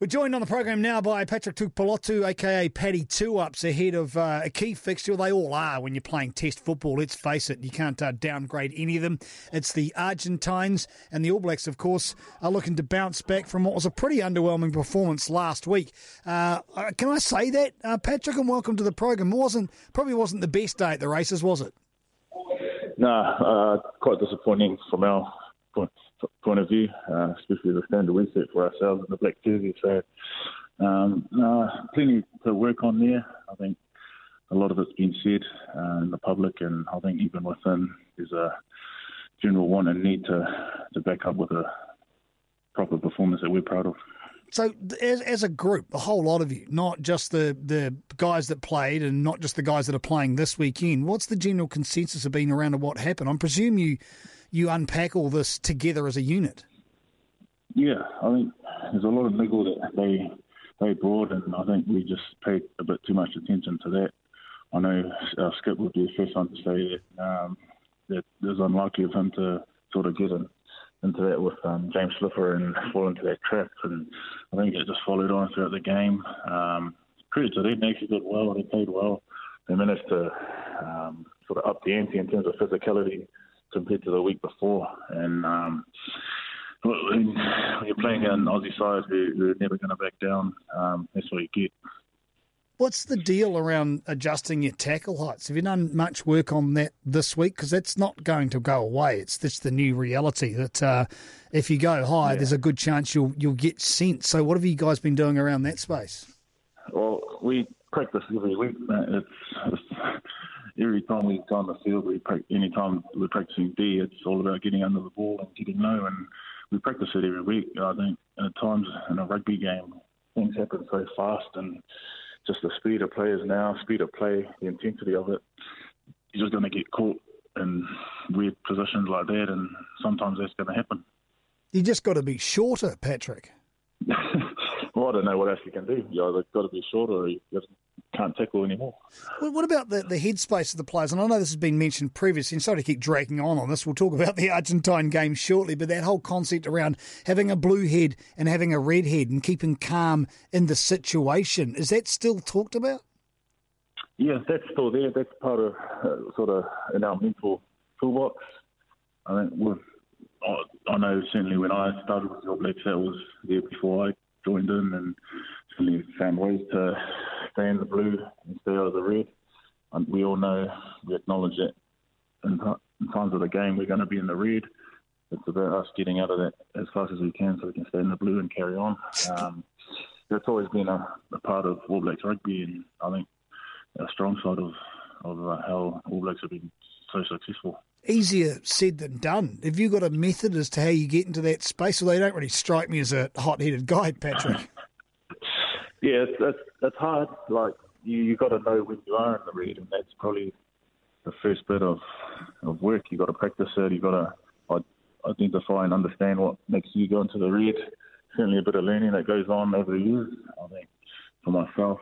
We're joined on the program now by Patrick Tuipulotu, aka Paddy Two Ups, ahead of uh, a key fixture. They all are when you're playing Test football. Let's face it, you can't uh, downgrade any of them. It's the Argentines and the All Blacks, of course, are looking to bounce back from what was a pretty underwhelming performance last week. Uh, uh can I say that, uh, Patrick? And welcome to the program. It wasn't probably wasn't the best day at the races, was it? No, nah, uh, quite disappointing from our point point of view, uh, especially the standard we set for ourselves in the black jersey. So, um, uh, plenty to work on there. I think a lot of it's been said uh, in the public, and I think even within there's a general want and need to to back up with a proper performance that we're proud of. So, as, as a group, a whole lot of you, not just the, the guys that played and not just the guys that are playing this weekend, what's the general consensus of being around of what happened? I presume you you unpack all this together as a unit. Yeah, I think there's a lot of niggle that they they brought, and I think we just paid a bit too much attention to that. I know our skip would be the first one to say that um, that it was unlikely of him to sort of get in, into that with um, James Slipper and fall into that trap, and I think it just followed on throughout the game. Um, credit to them, they actually did well. They played well. They managed to um, sort of up the ante in terms of physicality compared to the week before. And um, when you're playing an Aussie side who, who are never going to back down, um, that's what you get. What's the deal around adjusting your tackle heights? Have you done much work on that this week? Because that's not going to go away. It's just the new reality that uh, if you go high, yeah. there's a good chance you'll you'll get sent. So, what have you guys been doing around that space? Well, we practice every week. It's, it's every time we go on the field, we any time we're practicing D, it's all about getting under the ball and getting low, and we practice it every week. I think at times in a rugby game, things happen so fast, and just the speed of players now, speed of play, the intensity of it, you're just going to get caught in weird positions like that, and sometimes that's going to happen. You just got to be shorter, Patrick. well, I don't know what else you can do. You either got to be shorter, or you can't tackle anymore. Well, what about the, the headspace of the players? And I know this has been mentioned previously, and sorry to keep dragging on on this. We'll talk about the Argentine game shortly, but that whole concept around having a blue head and having a red head and keeping calm in the situation, is that still talked about? Yeah, that's still there. That's part of uh, sort of in our mental toolbox. I think with, I know certainly when I started with the All Blacks, that was there before I joined in, and certainly found ways to stay in the blue and stay out of the red. And we all know, we acknowledge that in, in times of the game we're going to be in the red. It's about us getting out of that as fast as we can so we can stay in the blue and carry on. Um, that's always been a, a, part of All Blacks rugby, and I think a strong side of, of uh, how All Blacks have been so successful. Easier said than done. Have you got a method as to how you get into that space? Well, they don't really strike me as a hot-headed guy, Patrick. yeah, it's, it's, it's hard. Like you, you got to know when you are in the red, and that's probably the first bit of of work. You got to practice it. You got to identify and understand what makes you go into the red. Certainly, a bit of learning that goes on over the years. I think for myself,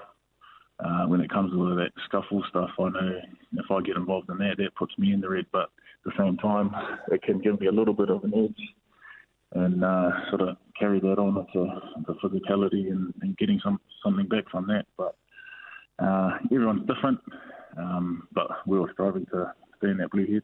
uh, when it comes to all that scuffle stuff, I know if I get involved in that, that puts me in the red. But at the same time, it can give me a little bit of an edge and uh, sort of carry that on into, the physicality and, and, getting some something back from that. But uh, everyone's different, um, but we're all striving to stay in that blue head.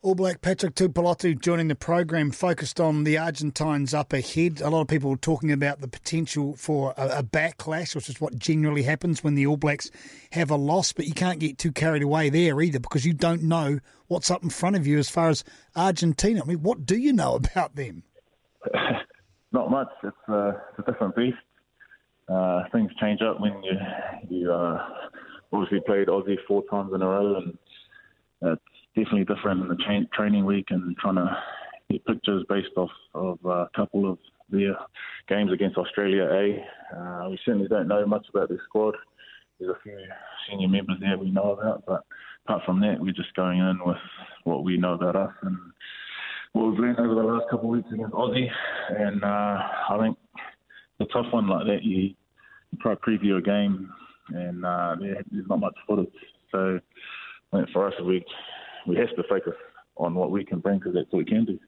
All Black Patrick Tuipulotu joining the program, focused on the Argentines up ahead. A lot of people talking about the potential for a, a, backlash, which is what generally happens when the All Blacks have a loss. But you can't get too carried away there either because you don't know what's up in front of you as far as Argentina. I mean, what do you know about them? not much. It's, uh, it's a different beast. Uh, things change up when you you uh, obviously played Aussie four times in a row, and it's definitely different in the cha- training week and trying to get pictures based off of a couple of their games against Australia. A, uh, we certainly don't know much about their squad. There's a few senior members there we know about, but apart from that, we're just going in with what we know about us and what we've learned over the last couple of weeks against Aussie, and uh, I think a tough one like that, you, you try to preview a game, and uh, there's not much footage. So I think for us, we we have to focus on what we can bring because that's what we can do.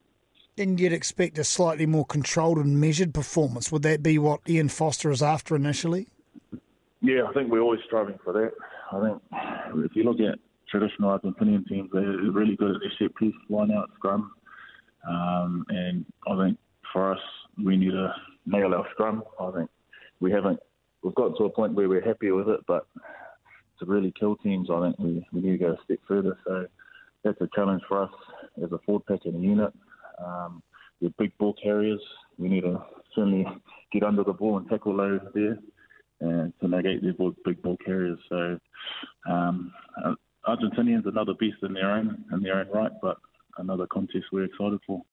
then you'd expect a slightly more controlled and measured performance. Would that be what Ian Foster is after initially? Yeah, I think we're always striving for that. I think if you look at traditional Argentinian teams, they're really good at their set piece, line out, scrum. Um, and I think for us, we need to nail our scrum. I think we haven't, we've got to a point where we're happy with it, but to really kill teams, I think we, we need to go a step further. So that's a challenge for us as a forward pack and a unit. Um, we're big ball carriers. We need to certainly get under the ball and tackle low there and to negate their big ball carriers. So um, Argentinians another beast in their own in their own right, but another contest we're excited for.